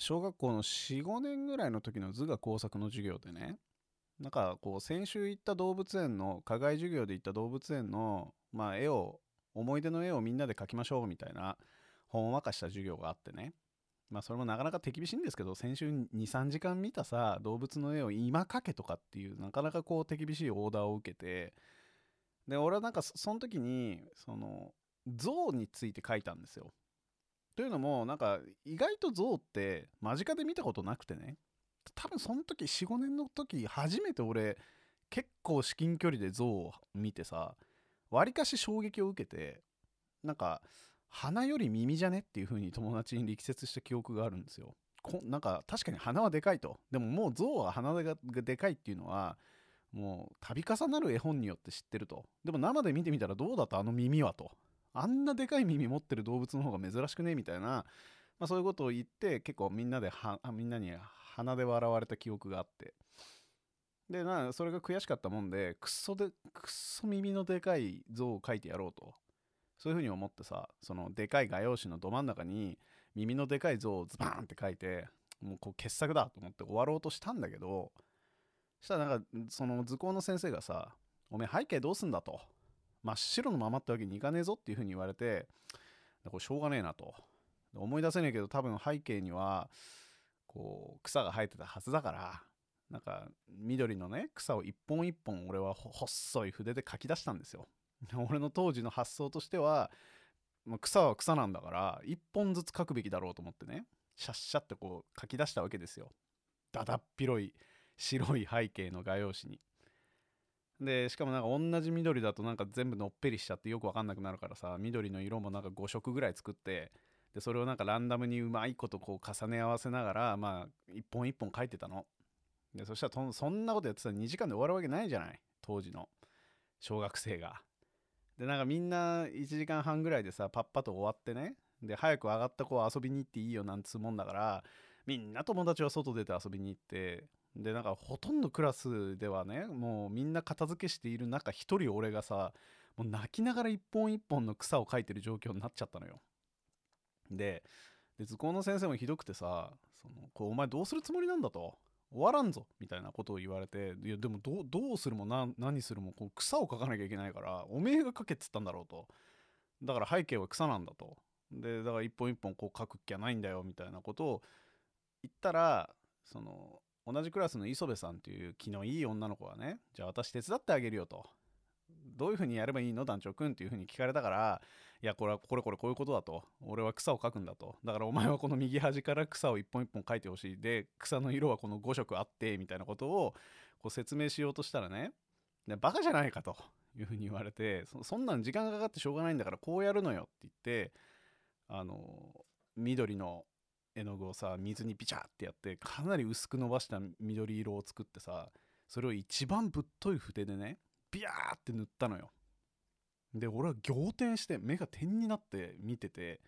小学校の45年ぐらいの時の図画工作の授業でね。なんかこう先週行った動物園の課外授業で行った動物園の、まあ、絵を思い出の絵をみんなで描きましょうみたいなほんわかした授業があってね。まあそれもなかなか手厳しいんですけど先週23時間見たさ動物の絵を今描けとかっていうなかなかこう手厳しいオーダーを受けて。で俺はなんかその時にその象について書いたんですよ。というのもなんか意外と象って間近で見たことなくてね。多分その時45年の時初めて俺結構至近距離で象を見てさわりかし衝撃を受けてなんか鼻より耳じゃねっていう風に友達に力説した記憶があるんですよ。こなんか確かに鼻はでかいと。でももう象は鼻がでかいっていうのはもう度重なる絵本によって知ってると。でも生で見てみたらどうだとあの耳はと。あんなでかい耳持ってる動物の方が珍しくね？みたいな、まあ、そういうことを言って結構みんなではみんなに鼻で笑われた記憶があって。でなそれが悔しかったもんでくっそでくっそ耳のでかい像を描いてやろうと。そういうふうに思ってさそのでかい画用紙のど真ん中に耳のでかい像をズバーンって書いてもうこう傑作だと思って終わろうとしたんだけどしたらなんかその図工の先生がさ「おめえ背景どうすんだ」と。真っ白のままってわけにいかねえぞっていうふうに言われてこれしょうがねえなと。思い出せねえけど多分背景にはこう草が生えてたはずだからなんか緑のね草を一本一本俺は細い筆で書き出したんですよ。俺の当時の発想としては草は草なんだから一本ずつ書くべきだろうと思ってねシャッシャってこう書き出したわけですよ。だだっ広い白い背景の画用紙に。でしかもなんか同じ緑だとなんか全部のっぺりしちゃってよくわかんなくなるからさ緑の色もなんか5色ぐらい作ってでそれをなんかランダムにうまいことこう重ね合わせながらまあ一本一本書いてたの。でそしたらそんなことやってたら2時間で終わるわけないじゃない？当時の。小学生が。でなんかみんな1時間半ぐらいでさパッパと終わってね。で早く上がった子は遊びに行っていいよなんつうもんだからみんな友達は外出て遊びに行ってでなんかほとんどクラスではねもうみんな片付けしている中一人俺がさもう泣きながら一本一本の草を描いてる状況になっちゃったのよ。で図工の先生もひどくてさそのこうお前どうするつもりなんだと？終わらんぞ！みたいなことを言われていやでもどどうするも何するもこう草を描かなきゃいけないからおめえが描けっつったんだろうと。だから背景は草なんだと。でだから一本一本こう描く気はないんだよみたいなことを言ったらその同じクラスの磯部さんっていう気のいい女の子がねじゃあ私手伝ってあげるよと。どういうふうにやればいいの団長くんっていうふうに聞かれたからいやこれはこれこれこういうことだと。俺は草を描くんだと。だからお前はこの右端から草を一本一本描いてほしい。で草の色はこの5色あってみたいなことをこう説明しようとしたらねでバカじゃないかと。いうふうに言われてそんなん時間がかかってしょうがないんだからこうやるのよって言ってあの緑の絵の具をさ水にピチャってやってかなり薄く伸ばした緑色を作ってさそれを一番ぶっとい筆でねビヤーって塗ったのよ。で俺は仰天して目が点になって見てて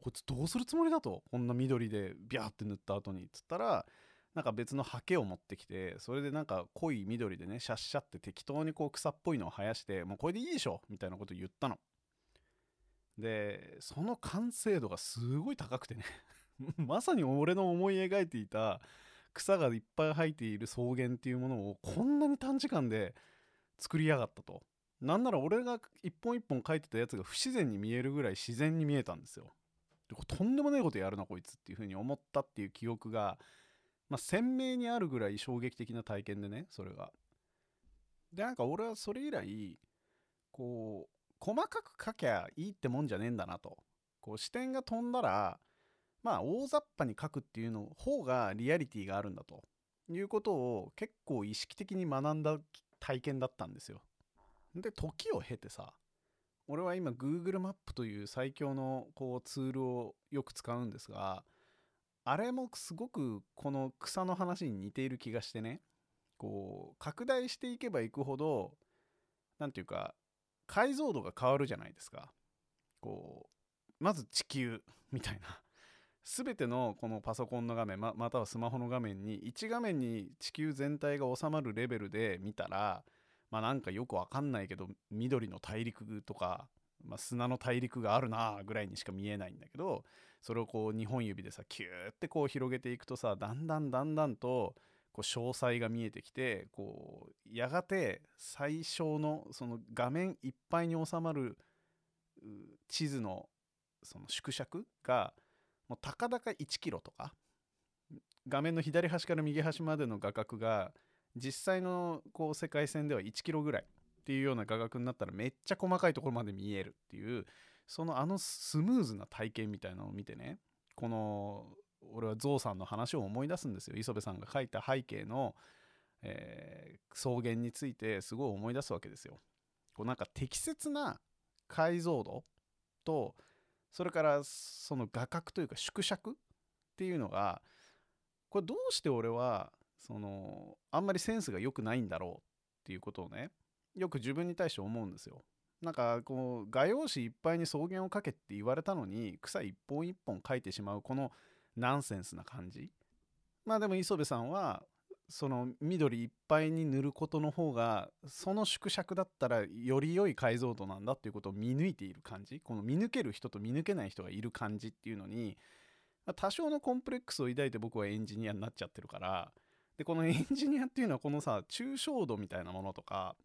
こいつどうするつもりだとこんな緑でビャーって塗った後にっつったらなんか別のハケを持ってきてそれでなんか濃い緑でねシャッシャって適当にこう草っぽいのを生やしてもうこれでいいでしょみたいなこと言ったの。でその完成度がすごい高くてね。まさに俺の思い描いていた草がいっぱい生えている草原っていうものをこんなに短時間で作りやがったとなんなら俺が一本一本書いてたやつが不自然に見えるぐらい自然に見えたんですよ。でとんでもないことやるなこいつっていう風に思ったっていう記憶が、まあ、鮮明にあるぐらい衝撃的な体験でねそれが。でなんか俺はそれ以来こう細かく書きゃいいってもんじゃねえんだなと。こう視点が飛んだらまあ大雑把に書くっていうの方がリアリティがあるんだと。いうことを結構意識的に学んだ体験だったんですよ。で時を経てさ俺は今 Google マップという最強のこうツールをよく使うんですがあれもすごくこの草の話に似ている気がしてね。こう拡大していけばいくほど何て言うか解像度が変わるじゃないですか。こうまず地球みたいな。全てのこのパソコンの画面ままたはスマホの画面に1画面に地球全体が収まるレベルで見たらまあなんかよくわかんないけど緑の大陸とか、まあ、砂の大陸があるなぐらいにしか見えないんだけどそれをこう2本指でさキューってこう広げていくとさだんだんだんだんとこう詳細が見えてきてこうやがて最小のその画面いっぱいに収まる地図のその縮尺がもうたかだか1キロとか画面の左端から右端までの画角が実際のこう世界線では1キロぐらいっていうような画角になったらめっちゃ細かいところまで見えるっていうそのあのスムーズな体験みたいなのを見てねこの俺はゾウさんの話を思い出すんですよ磯部さんが書いた背景の、えー、草原についてすごい思い出すわけですよ。こうなんか適切な解像度とそれからその画角というか縮尺っていうのがこれどうして俺はそのあんまりセンスが良くないんだろうっていうことをねよく自分に対して思うんですよ。なんかこう画用紙いっぱいに草原を描けって言われたのに草一本一本描いてしまうこのナンセンスな感じまあでも磯部さんはその緑いっぱいに塗ることの方がその縮尺だったらより良い解像度なんだっていうことを見抜いている感じ。この見抜ける人と見抜けない人がいる感じっていうのに多少のコンプレックスを抱いて僕はエンジニアになっちゃってるから。でこのエンジニアっていうのはこのさ抽象度みたいなものとか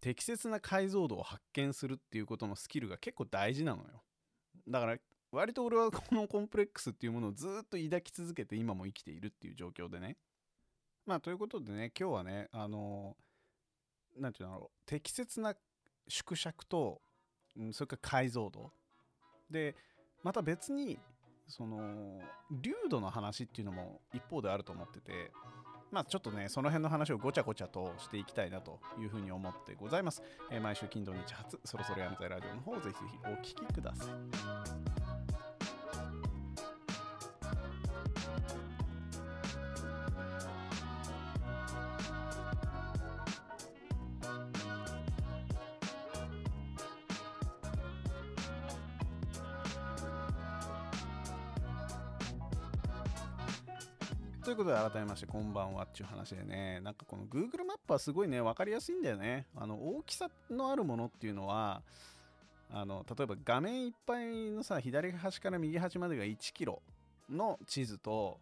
適切な解像度を発見するっていうことのスキルが結構大事なのよ。だから割と俺はこのコンプレックスっていうものをずっと抱き続けて今も生きているっていう状況でね。まあということでね今日はねあの何て言うんだろう適切な縮尺と、うん、それから解像度。でまた別にその流度の話っていうのも一方であると思っててまあちょっとねその辺の話をごちゃごちゃとしていきたいなというふうに思ってございます、えー、毎週金土日初そろそろやめたいラジオの方ぜひぜひお聴きください。ということで改めましてこんばんはっていう話でねなんかこの Google マップはすごいね分かりやすいんだよね。あの大きさのあるものっていうのはあの例えば画面いっぱいのさ左端から右端までが1キロの地図と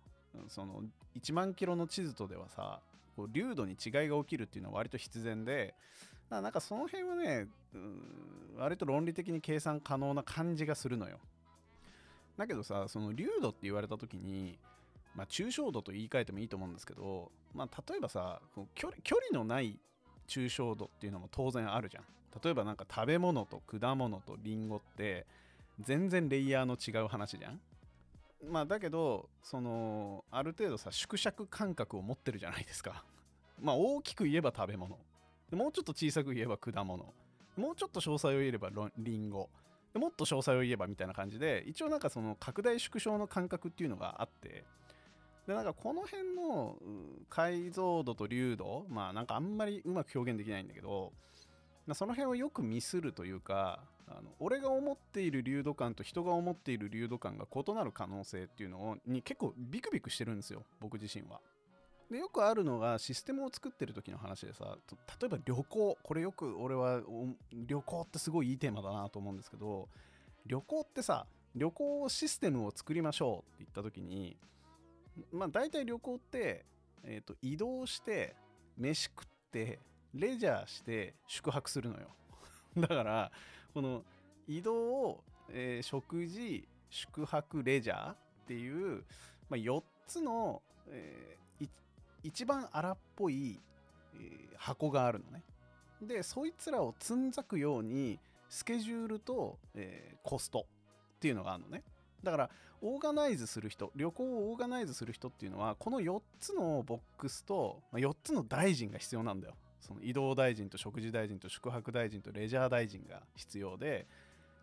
その1万キロの地図とではさこう流度に違いが起きるっていうのは割と必然でなんかその辺はね、うん、割と論理的に計算可能な感じがするのよ。だけどさその流度って言われた時にまあ、抽象度と言い換えてもいいと思うんですけど、まあ、例えばさ距離距離のない抽象度っていうのも当然あるじゃん。例えばなんか食べ物と果物とリンゴって全然レイヤーの違う話じゃん。まあだけどそのある程度さ縮尺感覚を持ってるじゃないですか。まあ大きく言えば食べ物。もうちょっと小さく言えば果物。もうちょっと詳細を言えばリンゴ。もっと詳細を言えばみたいな感じで一応なんかその拡大縮小の感覚っていうのがあって。でなんかこの辺の解像度と流度まあなんかあんまりうまく表現できないんだけどその辺をよくミスるというかあの俺が思っている流度感と人が思っている流度感が異なる可能性っていうのをに結構ビクビクしてるんですよ僕自身は。でよくあるのがシステムを作ってる時の話でさ例えば旅行これよく俺は旅行ってすごいいいテーマだなと思うんですけど旅行ってさ旅行システムを作りましょうって言った時にまあ大体旅行って、えーと、移動して飯食ってレジャーして宿泊するのよ。だからこの移動、えー、食事宿泊レジャーっていう、まあ、4つの、えー、一番荒っぽい、えー、箱があるのね。でそいつらをつんざくようにスケジュールと、えー、コストっていうのがあるのね。だからオーガナイズする人旅行をオーガナイズする人っていうのはこの4つのボックスと4つの大臣が必要なんだよ。その移動大臣と食事大臣と宿泊大臣とレジャー大臣が必要で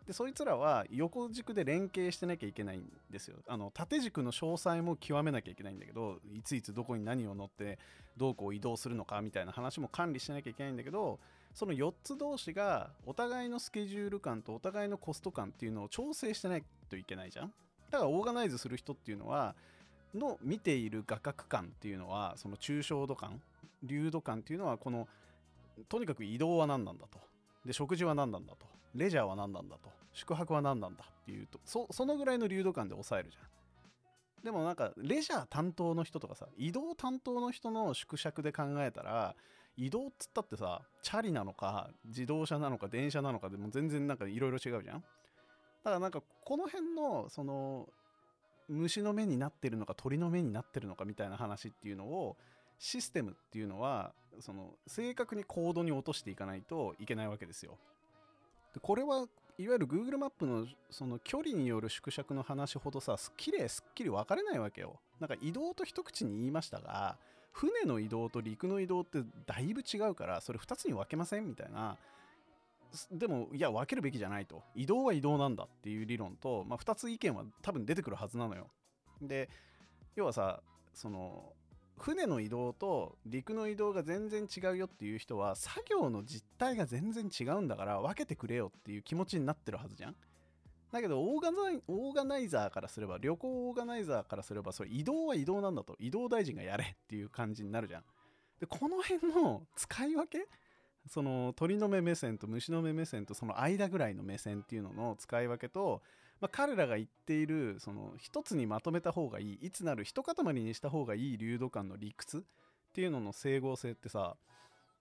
でそいつらは横軸で連携してなきゃいけないんですよ。あの縦軸の詳細も極めなきゃいけないんだけどいついつどこに何を乗ってどうこう移動するのかみたいな話も管理しなきゃいけないんだけどその4つ同士がお互いのスケジュール感とお互いのコスト感っていうのを調整してないといけないじゃん。だからオーガナイズする人っていうのはの見ている画角感っていうのはその抽象度感流度感っていうのはこのとにかく移動は何なんだと。で食事は何なんだと。レジャーは何なんだと。宿泊は何なんだっていうとそのぐらいの流動感で抑えるじゃん。でもなんかレジャー担当の人とかさ移動担当の人の縮尺で考えたら移動っつったってさチャリなのか自動車なのか電車なのかでも全然なんかいろいろ違うじゃん？だからなんかこの辺のその虫の目になってるのか鳥の目になってるのかみたいな話っていうのをシステムっていうのはその正確にコードに落としていかないといけないわけですよでこれはいわゆる Google マップのその距離による縮尺の話ほどさ、きれいすっきり分かれないわけよ。なんか移動と一口に言いましたが、船の移動と陸の移動ってだいぶ違うから、それ2つに分けません？みたいな。でも、いや、分けるべきじゃないと。移動は移動なんだっていう理論と、まあ、2つ意見は多分出てくるはずなのよ。で、要はさ、その、船の移動と陸の移動が全然違うよっていう人は作業の実態が全然違うんだから分けてくれよっていう気持ちになってるはずじゃんだけどオーガナイオーガナイザーからすれば旅行オーガナイザーからすればそれ移動は移動なんだと。移動大臣がやれっていう感じになるじゃん。でこの辺の 使い分け？その鳥の目目線と虫の目目線とその間ぐらいの目線っていうのの使い分けとまあ、彼らが言っているその一つにまとめた方がいいいつなる一塊にした方がいい流度感の理屈っていうのの整合性ってさ、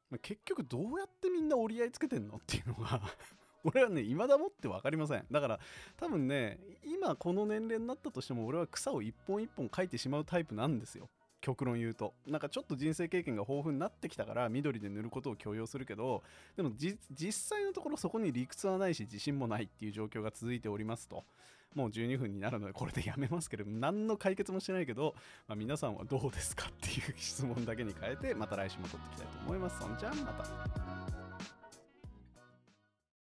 まあ、結局どうやってみんな折り合いつけてんのっていうのが 俺はね未だもって分かりません。だから多分ね今この年齢になったとしても俺は草を一本一本描いてしまうタイプなんですよ。極論言うと。なんかちょっと人生経験が豊富になってきたから緑で塗ることを強要するけどでも実際のところそこに理屈はないし自信もないっていう状況が続いておりますと。もう12分になるのでこれでやめますけど何の解決もしてないけど、まあ、皆さんはどうですかっていう質問だけに変えてまた来週も撮っていきたいと思います。そんじゃんまた。